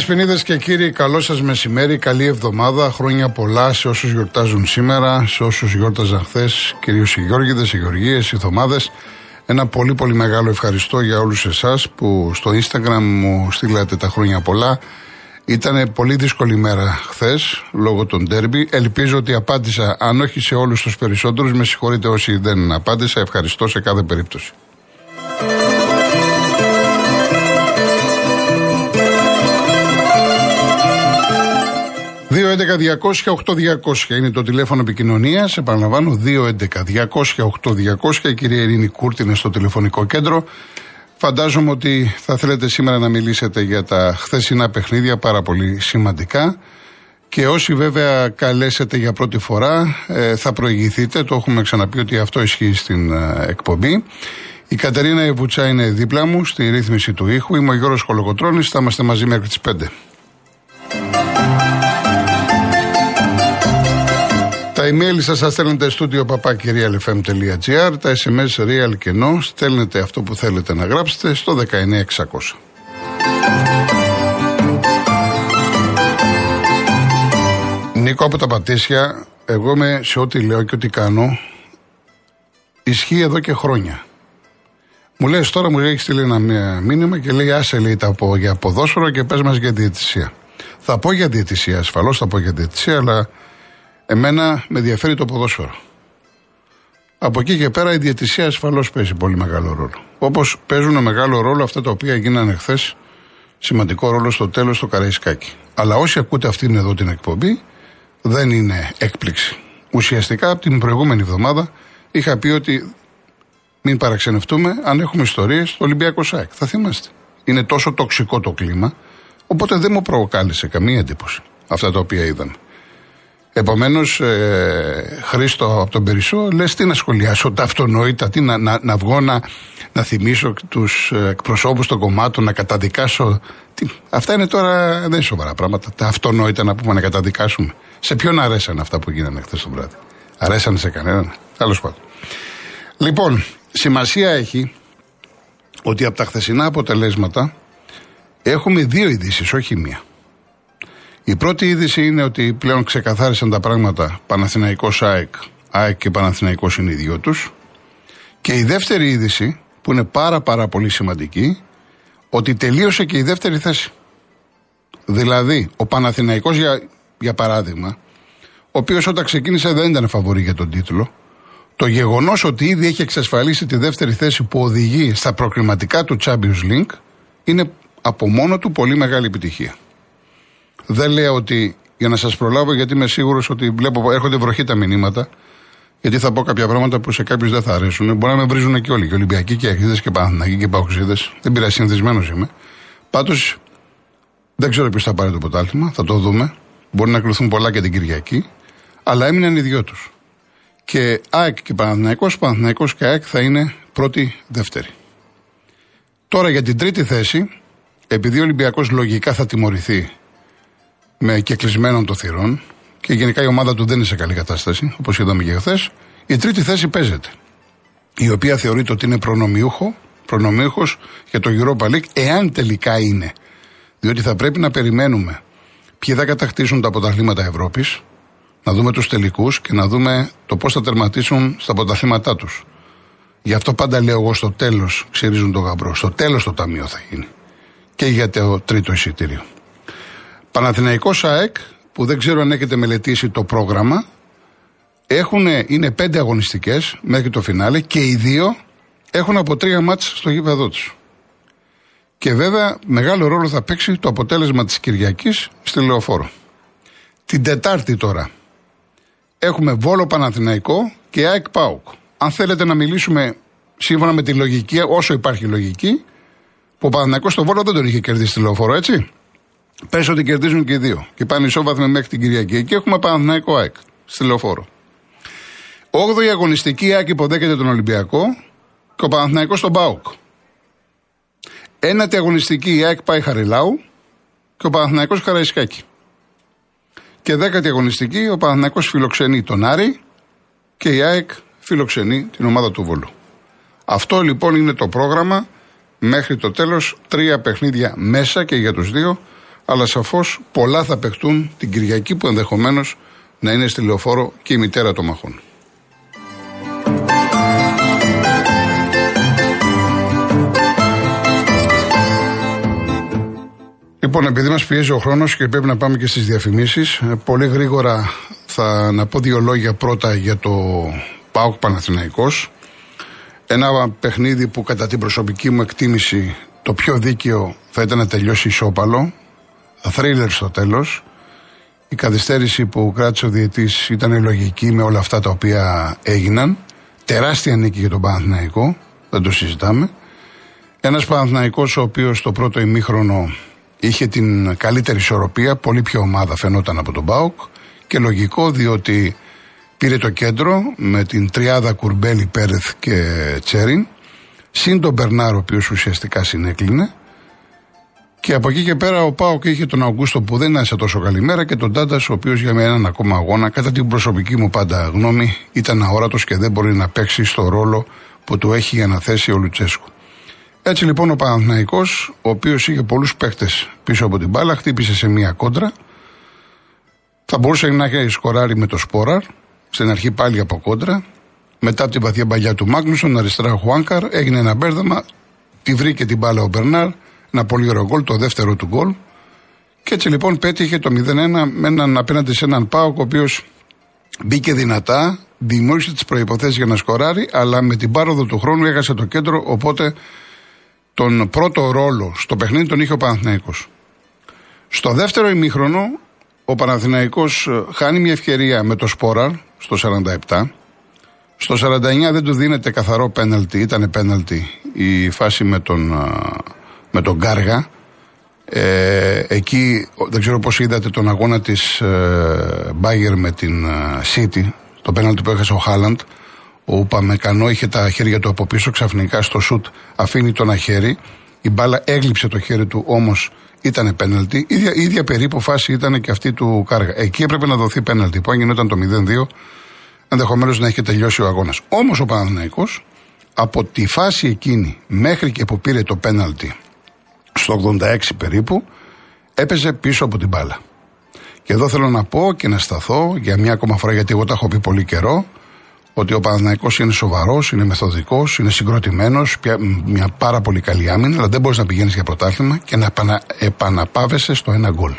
Δεσποινίδε και κύριοι, καλό σας μεσημέρι, καλή εβδομάδα, χρόνια πολλά σε όσους γιορτάζουν σήμερα, σε όσους γιόρταζαν χθες, κυρίως οι Γιώργηδες, οι Γεωργίες, οι Θωμάδες. Ένα πολύ πολύ μεγάλο ευχαριστώ για όλους εσάς που στο Instagram μου στείλατε τα χρόνια πολλά. Ήταν πολύ δύσκολη μέρα χθες λόγω των ντέρμπι. Ελπίζω ότι απάντησα, αν όχι σε όλους τους περισσότερους. Με συγχωρείτε όσοι δεν απάντησα. Ευχαριστώ σε κάθε περίπτωση. 2.11.200.8.200 είναι το τηλέφωνο επικοινωνίας. Επαναλαμβάνω, 2.11.200.8.200. Η κυρία Ειρήνη Κούρτ είναι στο τηλεφωνικό κέντρο. Φαντάζομαι ότι θα θέλετε σήμερα να μιλήσετε για τα χθεσινά παιχνίδια, πάρα πολύ σημαντικά. Και όσοι βέβαια καλέσετε για πρώτη φορά ε, θα προηγηθείτε, το έχουμε ξαναπεί ότι αυτό ισχύει στην ε, εκπομπή. Η Κατερίνα Ιβουτσά είναι δίπλα μου στη ρύθμιση του ήχου. Είμαι ο Γιώργος Κολοκοτρώνης, θα είμαστε μαζί μέχρι τις 5. Email σας σας στέλνετε στούντιο papakirialfm.gr Τα SMS real και no στέλνετε αυτό που θέλετε να γράψετε στο 19600. Νίκο από τα Πατήσια, εγώ είμαι σε ό,τι λέω και ό,τι κάνω, ισχύει εδώ και χρόνια. Μου λέει τώρα μου έχεις στείλει ένα μήνυμα και λέει άσε λέει τα πω για ποδόσφαιρο και πες μας για διαιτησία. Θα πω για διαιτησία, ασφαλώς θα πω για διαιτησία, αλλά Εμένα με ενδιαφέρει το ποδόσφαιρο. Από εκεί και πέρα η διαιτησία ασφαλώς παίζει πολύ μεγάλο ρόλο. Όπως παίζουν μεγάλο ρόλο αυτά τα οποία γίνανε χθες, σημαντικό ρόλο στο τέλος στο Καραϊσκάκι. Αλλά όσοι ακούτε αυτήν εδώ την εκπομπή, δεν είναι έκπληξη. Ουσιαστικά από την προηγούμενη εβδομάδα είχα πει ότι μην παραξενευτούμε αν έχουμε ιστορίες στο Ολυμπιακό ΣΑΕΚ. Θα θυμάστε. Είναι τόσο τοξικό το κλίμα, οπότε δεν μου προκάλεσε καμία εντύπωση αυτά τα οποία είδαμε. Επομένως, ε, Χρήστο από τον Περισσό, λες τι να σχολιάσω τα αυτονόητα, τι να, να, να βγω να, να θυμίσω τους εκπροσώπους των κομμάτων, να καταδικάσω. Τι, αυτά είναι τώρα δεν είναι σοβαρά πράγματα. Τα αυτονόητα να πούμε να καταδικάσουμε. Σε ποιον αρέσαν αυτά που γίνανε χθες το βράδυ; Αρέσανε σε κανέναν; Τέλος πάντων. Λοιπόν, σημασία έχει ότι από τα χθεσινά αποτελέσματα έχουμε δύο ειδήσεις, όχι μία. Η πρώτη είδηση είναι ότι πλέον ξεκαθάρισαν τα πράγματα Παναθηναϊκός ΑΕΚ, ΑΕΚ και Παναθηναϊκός είναι οι δυο τους. Και η δεύτερη είδηση, που είναι πάρα πάρα πολύ σημαντική, ότι τελείωσε και η δεύτερη θέση. Δηλαδή, ο Παναθηναϊκός για, για παράδειγμα, ο οποίος όταν ξεκίνησε δεν ήταν φαβορή για τον τίτλο, το γεγονός ότι ήδη έχει εξασφαλίσει τη δεύτερη θέση που οδηγεί στα προκριματικά του Champions League είναι από μόνο του πολύ μεγάλη επιτυχία. Δεν λέω ότι για να σας προλάβω, γιατί είμαι σίγουρος ότι βλέπω έρχονται βροχή τα μηνύματα. Γιατί θα πω κάποια πράγματα που σε κάποιους δεν θα αρέσουν. Μπορεί να με βρίζουν και όλοι. Και Ολυμπιακοί και Αγίδες και Παναθηνακοί και Παοξίδες. Δεν πειράζει, συνηθισμένος είμαι. Πάντως δεν ξέρω ποιος θα πάρει το ποτάλτημα. Θα το δούμε. Μπορεί να κρυθούν πολλά και την Κυριακή. Αλλά έμειναν οι δυο τους. Και ΑΕΚ και Παναθηναϊκός, Παναθηναϊκός και ΑΕΚ θα είναι πρώτη-δεύτερη. Τώρα για την τρίτη θέση, επειδή ο Ολυμπιακός λογικά θα τιμωρηθεί με κεκλεισμένων των θυρών και γενικά η ομάδα του δεν είναι σε καλή κατάσταση, όπως είδαμε και χθες. Η τρίτη θέση παίζεται. Η οποία θεωρείται ότι είναι προνομιούχο, προνομιούχος για το Europa League, εάν τελικά είναι. Διότι θα πρέπει να περιμένουμε ποιοι θα κατακτήσουν τα πρωταθλήματα Ευρώπης, να δούμε τους τελικούς και να δούμε το πώς θα τερματίσουν στα πρωταθλήματά τους. Γι' αυτό πάντα λέω εγώ στο τέλος ξυρίζουν το γαμπρό. Στο τέλος το ταμείο θα γίνει. Και για το τρίτο εισιτήριο. Παναθηναϊκός ΑΕΚ, που δεν ξέρω αν έχετε μελετήσει το πρόγραμμα, έχουν, είναι πέντε αγωνιστικές μέχρι το φινάλε και οι δύο έχουν από τρία μάτς στο γήπεδό τους. Και βέβαια μεγάλο ρόλο θα παίξει το αποτέλεσμα της Κυριακής στη Λεωφόρο. Την Τετάρτη τώρα έχουμε Βόλο Παναθηναϊκό και ΑΕΚ ΠΑΟΚ. Αν θέλετε να μιλήσουμε σύμφωνα με τη λογική, όσο υπάρχει λογική, που ο Παναθηναϊκός στο Βόλο δεν τον είχε κερδίσει τη Λεωφόρο, έτσι; Πες ότι κερδίζουν και οι δύο. Και πάνε ισόβαθμοι μέχρι την Κυριακή. Εκεί έχουμε Παναθηναϊκό ΑΕΚ στη λεωφόρο. 8η αγωνιστική ΑΕΚ υποδέχεται τον Ολυμπιακό και ο Παναθηναϊκός στον Μπάουκ. Ένατη αγωνιστική η ΑΕΚ πάει Χαριλάου και ο Παναθηναϊκός Καραϊσκάκη. Και δέκατη αγωνιστική ο Παναθηναϊκός φιλοξενεί τον Άρη και η ΑΕΚ φιλοξενεί την ομάδα του Βόλου. Αυτό λοιπόν είναι το πρόγραμμα μέχρι το τέλος. Τρία παιχνίδια μέσα και για τους δύο αλλά σαφώς πολλά θα παιχτούν την Κυριακή που ενδεχομένως να είναι στη λεωφόρο και η μητέρα των μαχών. Λοιπόν, επειδή μας πιέζει ο χρόνος και πρέπει να πάμε και στις διαφημίσεις, ε, πολύ γρήγορα θα να πω δύο λόγια πρώτα για το ΠΑΟΚ Παναθηναϊκός. Ένα παιχνίδι που κατά την προσωπική μου εκτίμηση το πιο δίκαιο θα ήταν να τελειώσει ισόπαλο. Θρίλερ στο τέλος. Η καθυστέρηση που κράτησε ο διετή ήταν λογική με όλα αυτά τα οποία έγιναν. Τεράστια νίκη για τον Παναθηναϊκό, δεν το συζητάμε. Ένας Παναθηναϊκός ο οποίος το πρώτο ημίχρονο είχε την καλύτερη ισορροπία, πολύ πιο ομάδα φαινόταν από τον Μπάουκ και λογικό διότι πήρε το κέντρο με την τριάδα Κουρμπέλη, Πέρεθ και Τσέριν συν τον Μπερνάρ ο οποίος ουσιαστικά συνέκλεινε και από εκεί και πέρα ο Πάοκ είχε τον Αυγούστο που δεν ήταν σε τόσο καλή μέρα και τον Τάντα, ο οποίος για έναν ακόμα αγώνα, κατά την προσωπική μου πάντα γνώμη, ήταν αόρατος και δεν μπορεί να παίξει στο ρόλο που του έχει αναθέσει ο Λουτσέσκου. Έτσι λοιπόν ο Παναθναϊκό, ο οποίος είχε πολλούς παίχτε πίσω από την μπάλα, χτύπησε σε μία κόντρα. Θα μπορούσε να έχει σκοράρει με το Σπόραρ, στην αρχή πάλι από κόντρα. Μετά από την παθιά μπαλιά του Μάγνουσον, αριστερά ο Χουάνκαρ, έγινε ένα μπέρδεμα. Τη βρήκε την μπάλα ο Μπερνάρ, ένα πολύ ωραίο γκολ, το δεύτερο του γκολ. Και έτσι λοιπόν πέτυχε το 0-1 με έναν απέναντι σε έναν Πάοκ, ο οποίος μπήκε δυνατά, δημιούργησε τις προποθέσει για να σκοράρει, αλλά με την πάροδο του χρόνου έχασε το κέντρο, οπότε τον πρώτο ρόλο στο παιχνίδι τον είχε ο Παναθηναϊκός. Στο δεύτερο ημίχρονο ο Παναθηναϊκός ε, χάνει μια ευκαιρία με το Σπόραρ στο 47. Στο 49 δεν του δίνεται καθαρό πέναλτι, ήταν πέναλτι η φάση με τον, ε, με τον Γκάργα. Ε, εκεί δεν ξέρω πώς είδατε τον αγώνα της ε, με την City, το πέναλτι που έχασε ο Χάλαντ. Ο Ουπαμεκανό είχε τα χέρια του από πίσω, ξαφνικά στο σουτ αφήνει τον αχέρι. Η μπάλα έγλειψε το χέρι του, όμως ήταν πέναλτι. Η ίδια, ίδια περίπου φάση ήταν και αυτή του Κάργα. Εκεί έπρεπε να δοθεί πέναλτι. Που αν γινόταν το 0-2, ενδεχομένως να έχει τελειώσει ο αγώνας. Όμως ο Παναθυναϊκό από τη φάση εκείνη μέχρι και που πήρε το πέναλτι στο 86 περίπου, έπαιζε πίσω από την μπάλα. Και εδώ θέλω να πω και να σταθώ για μια ακόμα φορά, γιατί εγώ τα έχω πει πολύ καιρό, ότι ο Παναθυναϊκό είναι σοβαρός, είναι μεθοδικός, είναι συγκροτημένος, μια πάρα πολύ καλή άμυνα, αλλά δεν μπορείς να πηγαίνεις για πρωτάθλημα και να επαναπάβεσαι στο ένα γκολ.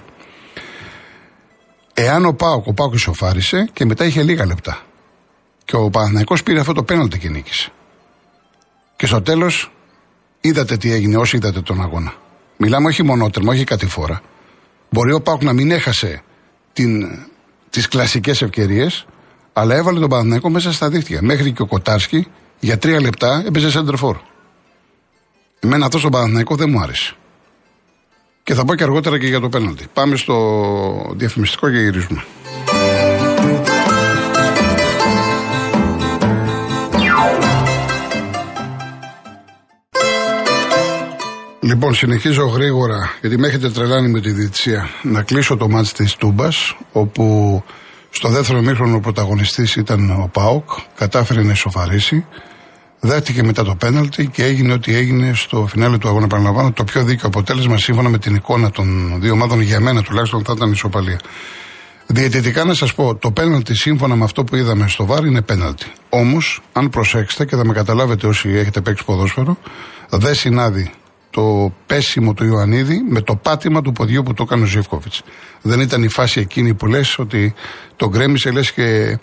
Εάν ο Πάοκ, ο Πάοκ ισοφάρισε και μετά είχε λίγα λεπτά. Και ο Παναθυναϊκό πήρε αυτό το πέναλτι και νίκησε. Και στο τέλος είδατε τι έγινε όσοι είδατε τον αγώνα. Μιλάμε όχι μονότερμα, όχι κατηφόρα. Μπορεί ο Πάοκ να μην έχασε τις κλασικές ευκαιρίες, αλλά έβαλε τον Παναθηναϊκό μέσα στα δίχτυα. Μέχρι και ο Κοτάρσκι για τρία λεπτά έπαιζε σέντερφορ. Εμένα αυτό στον Παναθηναϊκό δεν μου άρεσε. Και θα πω και αργότερα και για το πέναλτι. Πάμε στο διαφημιστικό και γυρίζουμε. Λοιπόν, συνεχίζω γρήγορα, γιατί με έχετε τρελάνει με τη διετησία, να κλείσω το μάτς της Τούμπας, όπου στο δεύτερο μήχρονο ο πρωταγωνιστής ήταν ο Πάοκ, κατάφερε να ισοφαρίσει. Δέχτηκε μετά το πέναλτι και έγινε ό,τι έγινε στο φινάλε του αγώνα. Παραλαμβάνω το πιο δίκαιο αποτέλεσμα σύμφωνα με την εικόνα των δύο ομάδων για μένα τουλάχιστον θα ήταν ισοπαλία. Διαιτητικά να σας πω, το πέναλτι σύμφωνα με αυτό που είδαμε στο βάρ είναι πέναλτι. Όμως, αν προσέξετε και θα με καταλάβετε όσοι έχετε παίξει ποδόσφαιρο, δεν συνάδει το πέσιμο του Ιωαννίδη με το πάτημα του ποδιού που το έκανε ο Ζήφκοβιτ. Δεν ήταν η φάση εκείνη που λες ότι τον γκρέμισε λες και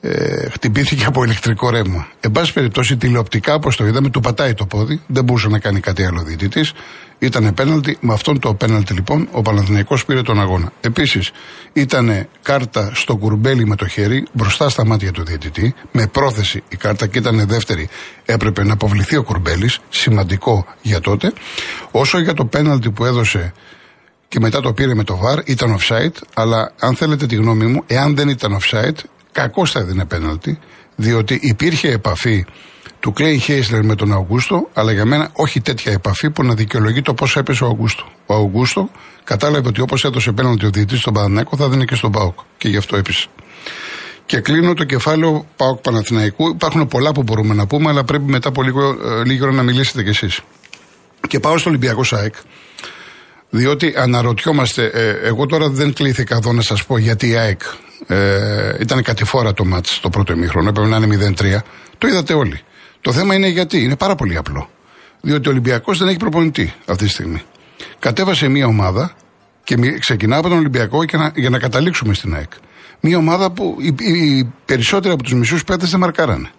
ε, χτυπήθηκε από ηλεκτρικό ρεύμα. Εν πάση περιπτώσει, τηλεοπτικά, όπως το είδαμε, του πατάει το πόδι. Δεν μπορούσε να κάνει κάτι άλλο διαιτητής. Ήταν πέναλτι. Με αυτόν το πέναλτι, λοιπόν, ο Παναθηναϊκός πήρε τον αγώνα. Επίσης, ήταν κάρτα στο κουρμπέλι με το χέρι μπροστά στα μάτια του διαιτητή. Με πρόθεση η κάρτα και ήταν δεύτερη. Έπρεπε να αποβληθεί ο κουρμπέλης. Σημαντικό για τότε. Όσο για το πέναλτι που έδωσε και μετά το πήρε με το βαρ, ήταν offside. Αλλά αν θέλετε τη γνώμη μου, εάν δεν ήταν offside, κακώς θα έδινε πέναλτι, διότι υπήρχε επαφή του Κλέιν Χέισλερ με τον Αυγούστο, αλλά για μένα όχι τέτοια επαφή που να δικαιολογεί το πώς έπεσε ο Αυγούστο. Ο Αυγούστο κατάλαβε ότι όπως έδωσε πέναλτι ο διαιτητής στον Πανανέκο θα δίνει και στον Πάοκ. Και γι' αυτό έπεσε. Και κλείνω το κεφάλαιο Πάοκ Παναθηναϊκού. Υπάρχουν πολλά που μπορούμε να πούμε, αλλά πρέπει μετά από λίγο, ε, λίγο να μιλήσετε κι εσείς. Και πάω στο Ολυμπιακό ΣΑΕΚ. Διότι αναρωτιόμαστε, ε, εγώ τώρα δεν κλήθηκα εδώ να σας πω γιατί η ΑΕΚ ε, ήταν κατηφόρα το μάτς το πρώτο ημίχρονο, έπρεπε να είναι 0-3. Το είδατε όλοι. Το θέμα είναι γιατί. Είναι πάρα πολύ απλό. Διότι ο Ολυμπιακός δεν έχει προπονητή αυτή τη στιγμή. Κατέβασε μια ομάδα και ξεκινά από τον Ολυμπιακό για να, για να καταλήξουμε στην ΑΕΚ. Μια ομάδα που οι, οι περισσότεροι από τους μισούς παίκτες δεν μαρκάρανε.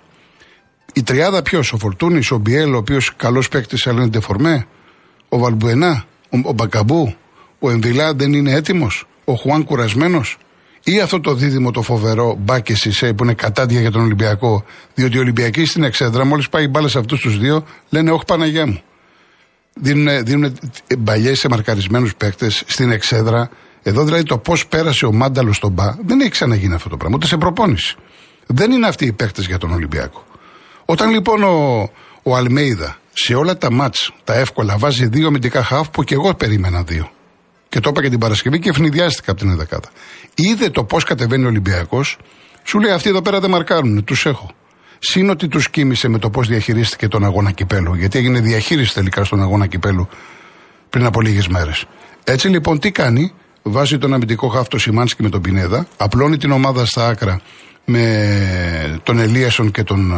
Η τριάδα ποιος, ο Φορτούνης, ο Μπιέλ, ο οποίος καλός παίκτης αλλά είναι ντεφορμέ, ο Βαλμπουενά, ο, ο Μπακαμπού, ο Εμβιλά δεν είναι έτοιμος, ο Χουάν κουρασμένος, ή αυτό το δίδυμο το φοβερό Μπάκε Σισέι που είναι κατάντια για τον Ολυμπιακό, διότι οι Ολυμπιακοί στην εξέδρα, μόλις πάει μπάλα σε αυτούς τους δύο, λένε Όχι Παναγία μου. Δίνουν, δίνουν μπαλιές σε μαρκαρισμένους παίκτες στην εξέδρα. Εδώ δηλαδή το πώς πέρασε ο Μάνταλος στον Μπα δεν έχει ξαναγίνει αυτό το πράγμα, ούτε σε προπόνηση. Δεν είναι αυτοί οι παίκτες για τον Ολυμπιακό. Όταν λοιπόν ο, ο Αλμέιδα σε όλα τα μάτς τα εύκολα βάζει δύο αμυντικά χαφ που και εγώ περίμενα δύο. Και το είπα και την Παρασκευή και ευνηδιάστηκα από την Εδεκάδα. Είδε το πώς κατεβαίνει ο Ολυμπιακός, σου λέει αυτοί εδώ πέρα δεν μαρκάρουν, τους έχω. Συν ότι τους κοίμησε με το πώς διαχειρίστηκε τον αγώνα κυπέλου, γιατί έγινε διαχείριση τελικά στον αγώνα κυπέλου πριν από λίγες μέρες. Έτσι λοιπόν τι κάνει, βάζει τον αμυντικό χάφτο Σιμάνσκι με τον Πινέδα, απλώνει την ομάδα στα άκρα με τον Ελίασον και τον.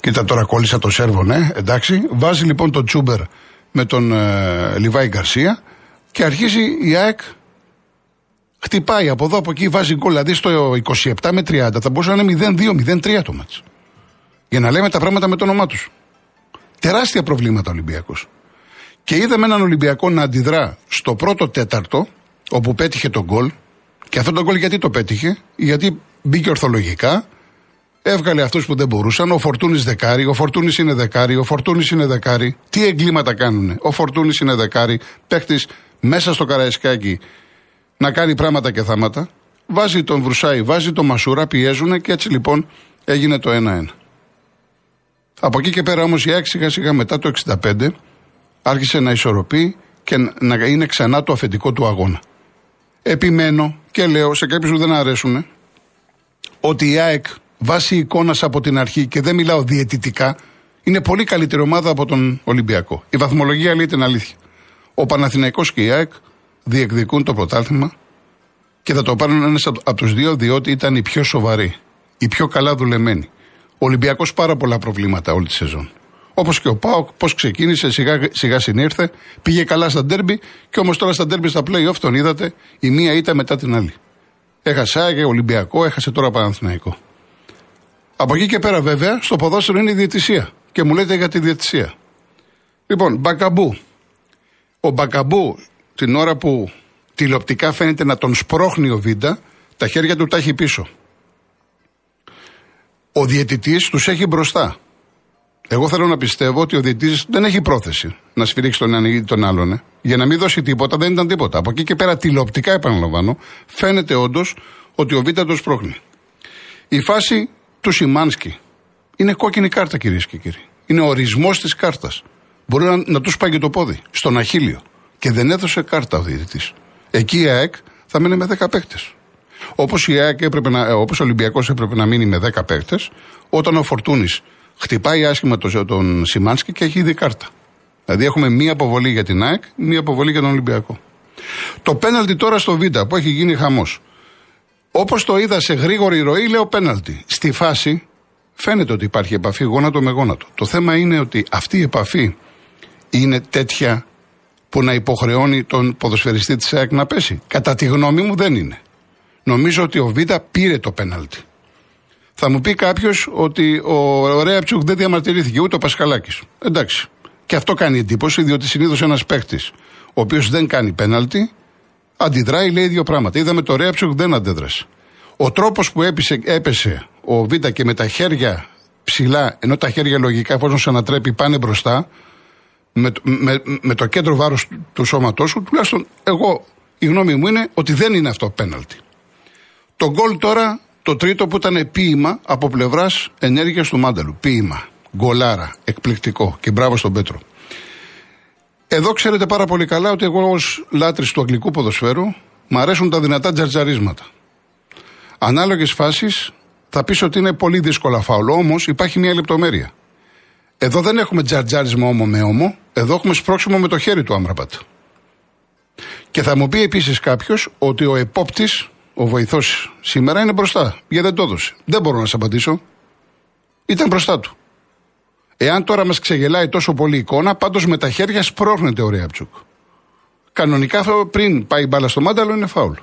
Κοίτα τώρα κόλλησα το Σέρβο, ναι, εντάξει. Βάζει λοιπόν τον Τσούμπερ με τον ε, Λιβάη Γκαρσία και αρχίζει η ΑΕΚ χτυπάει από εδώ από εκεί, βάζει γκολ. Δηλαδή στο 27 με 30 θα μπορούσε να είναι 0-2, 0-3 το μάτς. Για να λέμε τα πράγματα με το όνομά τους. Τεράστια προβλήματα ο Ολυμπιακός. Και είδαμε έναν Ολυμπιακό να αντιδρά στο πρώτο τέταρτο, όπου πέτυχε τον γκολ. Και αυτό το γκολ γιατί το πέτυχε, γιατί μπήκε ορθολογικά, έβγαλε αυτούς που δεν μπορούσαν. Ο Φορτούνης δεκάρι, ο Φορτούνης είναι δεκάρι, ο Φορτούνης είναι δεκάρι. Τι εγκλήματα κάνουν. Ο Φορτούνης είναι δεκάρι, παίχτης μέσα στο Καραϊσκάκι να κάνει πράγματα και θάματα. Βάζει τον Βρουσάη, βάζει τον Μασούρα, πιέζουν και έτσι λοιπόν έγινε το 1-1. Από εκεί και πέρα όμως η ΑΕΚ σιγά σιγά μετά το 65 άρχισε να ισορροπεί και να είναι ξανά το αφεντικό του αγώνα. Επιμένω και λέω σε κάποιους που δεν αρέσουν ότι η ΑΕΚ βάσει εικόνας από την αρχή και δεν μιλάω διαιτητικά είναι πολύ καλύτερη ομάδα από τον Ολυμπιακό. Η βαθμολογία λέει την αλήθεια. Ο Παναθηναϊκός και η ΑΕΚ διεκδικούν το πρωτάθλημα και θα το πάρουν ένας από τους δύο διότι ήταν οι πιο σοβαροί, οι πιο καλά δουλεμένοι. Ο Ολυμπιακός πάρα πολλά προβλήματα όλη τη σεζόν. Όπως και ο Πάοκ, πώς ξεκίνησε, σιγά, σιγά συνήρθε, πήγε καλά στα ντέρμπι και όμως τώρα στα ντέρμπι στα playoff τον είδατε, η μία ήταν μετά την άλλη. Έχασε Άγιο Ολυμπιακό, έχασε τώρα Παναθηναϊκό. Από εκεί και πέρα βέβαια, στο ποδόσφαιρο είναι η διαιτησία. Και μου λέτε για τη διαιτησία. Λοιπόν, Μπακαμπού. Ο Μπακαμπού την ώρα που τηλεοπτικά φαίνεται να τον σπρώχνει ο Βίντα, τα χέρια του τα έχει πίσω. Ο διαιτητής τους έχει μπροστά. Εγώ θέλω να πιστεύω ότι ο διαιτητής δεν έχει πρόθεση να σφυρίξει τον ένα ή τον άλλον. Ε. Για να μην δώσει τίποτα, δεν ήταν τίποτα. Από εκεί και πέρα, τηλεοπτικά επαναλαμβάνω, φαίνεται όντως ότι ο Βίντα τον σπρώχνει. Η φάση του Σιμάνσκι είναι κόκκινη κάρτα, κυρίες και κύριοι. Είναι ορισμός της κάρτας. Μπορεί να, να τους πάει το πόδι, στον Αχίλιο και δεν έδωσε κάρτα ο διαιτητής. Εκεί η ΑΕΚ θα μείνει με 10 παίκτες. Όπως η ΑΕΚ έπρεπε να, όπως ο Ολυμπιακός έπρεπε να μείνει με 10 παίκτες, όταν ο Φορτούνης χτυπάει άσχημα τον, τον Σιμάνσκι και έχει ήδη κάρτα. Δηλαδή έχουμε μία αποβολή για την ΑΕΚ, μία αποβολή για τον Ολυμπιακό. Το πέναλτι τώρα στο Β που έχει γίνει χαμός. Όπως το είδα σε γρήγορη ροή, λέω πέναλτι. Στη φάση φαίνεται ότι υπάρχει επαφή γόνατο με γόνατο. Το θέμα είναι ότι αυτή η επαφή είναι τέτοια που να υποχρεώνει τον ποδοσφαιριστή της ΑΕΚ να πέσει. Κατά τη γνώμη μου δεν είναι. Νομίζω ότι ο Β πήρε το πέναλτι. Θα μου πει κάποιος ότι ο Ρέαπτσουκ δεν διαμαρτυρήθηκε, ούτε ο Πασχαλάκης. Εντάξει. Και αυτό κάνει εντύπωση, διότι συνήθως ένας παίχτη, ο οποίος δεν κάνει πέναλτι, αντιδράει, λέει δύο πράγματα. Είδαμε το Ρέαπτσουκ δεν αντέδρασε. Ο τρόπος που έπεσε, έπεσε ο Β και με τα χέρια ψηλά, ενώ τα χέρια λογικά εφόσον σε ανατρέπει πάνε μπροστά, με, με, με το κέντρο βάρος του, του σώματός σου, τουλάχιστον εγώ η γνώμη μου είναι ότι δεν είναι αυτό πέναλτι. Το γκολ τώρα, το τρίτο που ήταν ποίημα από πλευράς ενέργειας του Μάνταλου. Ποίημα. Γκολάρα. Εκπληκτικό. Και μπράβο στον Πέτρο. Εδώ ξέρετε πάρα πολύ καλά ότι εγώ ως λάτρης του αγγλικού ποδοσφαίρου μου αρέσουν τα δυνατά τζαρτζαρίσματα. Ανάλογες φάσεις θα πεις ότι είναι πολύ δύσκολα φάουλο, όμως υπάρχει μια λεπτομέρεια. Εδώ δεν έχουμε τζαρτζάρισμα όμο με όμο, εδώ έχουμε σπρώξιμο με το χέρι του Άμραμπατ. Και θα μου πει επίσης κάποιος ότι ο επόπτης, ο βοηθός σήμερα είναι μπροστά. Γιατί δεν το έδωσε. Δεν μπορώ να σας απαντήσω. Ήταν μπροστά του. Εάν τώρα μας ξεγελάει τόσο πολύ η εικόνα, πάντως με τα χέρια σπρώχνεται ο Ρέαπτσουκ. Κανονικά πριν πάει η μπάλα στο μάνταλο είναι φάουλ.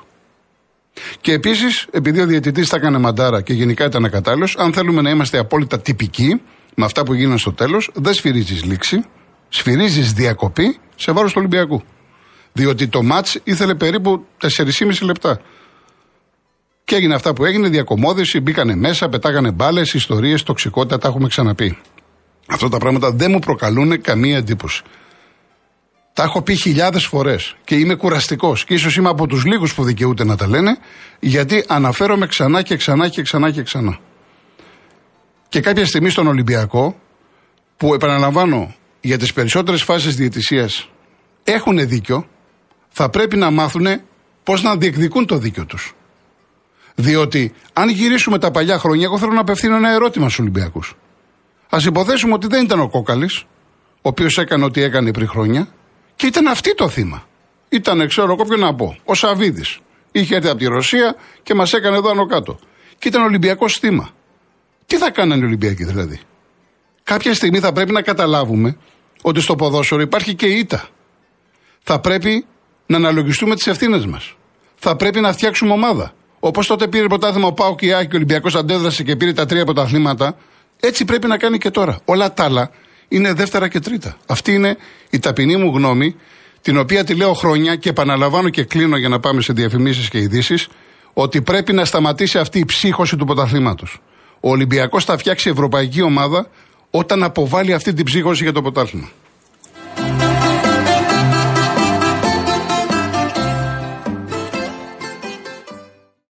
Και επίσης, επειδή ο διαιτητής τα έκανε μαντάρα και γενικά ήταν ακατάλληλος, αν θέλουμε να είμαστε απόλυτα τυπικοί με αυτά που γίνανε στο τέλος, δεν σφυρίζεις λήξη, σφυρίζεις διακοπή σε βάρος του Ολυμπιακού. Διότι το ματ ήθελε περίπου 4,5 λεπτά. Και έγινε αυτά που έγινε, διακομόδηση, μπήκανε μέσα, πετάγανε μπάλες, ιστορίες, τοξικότητα, τα έχουμε ξαναπεί. Αυτά τα πράγματα δεν μου προκαλούν καμία εντύπωση. Τα έχω πει χιλιάδες φορές και είμαι κουραστικός. Και ίσως είμαι από τους λίγους που δικαιούται να τα λένε, γιατί αναφέρομαι ξανά και ξανά και ξανά και ξανά. Και κάποια στιγμή στον Ολυμπιακό, που επαναλαμβάνω για τις περισσότερες φάσεις διαιτησίας έχουν δίκιο, θα πρέπει να μάθουν πώς να διεκδικούν το δίκιο τους. Διότι αν γυρίσουμε τα παλιά χρόνια, εγώ θέλω να απευθύνω ένα ερώτημα στους Ολυμπιακούς. Α υποθέσουμε ότι δεν ήταν ο Κόκαλης, ο οποίος έκανε ό,τι έκανε πριν χρόνια, και ήταν αυτή το θύμα. Ήταν, ξέρω εγώ ποιο να πω, ο Σαββίδης. Είχε έρθει από τη Ρωσία και μας έκανε εδώ άνω κάτω. Και ήταν Ολυμπιακός θύμα. Τι θα κάνανε οι Ολυμπιακοί δηλαδή; Κάποια στιγμή θα πρέπει να καταλάβουμε ότι στο ποδόσφαιρο υπάρχει και η ήττα. Θα πρέπει να αναλογιστούμε τις ευθύνες μας. Θα πρέπει να φτιάξουμε ομάδα. Όπως τότε πήρε πρωτάθλημα ο Πάου και η Άκη και ο Ολυμπιακός αντέδρασε και πήρε τα τρία πρωταθλήματα, έτσι πρέπει να κάνει και τώρα. Όλα τα άλλα είναι δεύτερα και τρίτα. Αυτή είναι η ταπεινή μου γνώμη, την οποία τη λέω χρόνια και επαναλαμβάνω και κλείνω για να πάμε σε διαφημίσεις και ειδήσεις, ότι πρέπει να σταματήσει αυτή η ψύχωση του πρωταθλήματο. Ο Ολυμπιακός θα φτιάξει ευρωπαϊκή ομάδα όταν αποβάλει αυτή την ψύχωση για το πρωτάθλημα.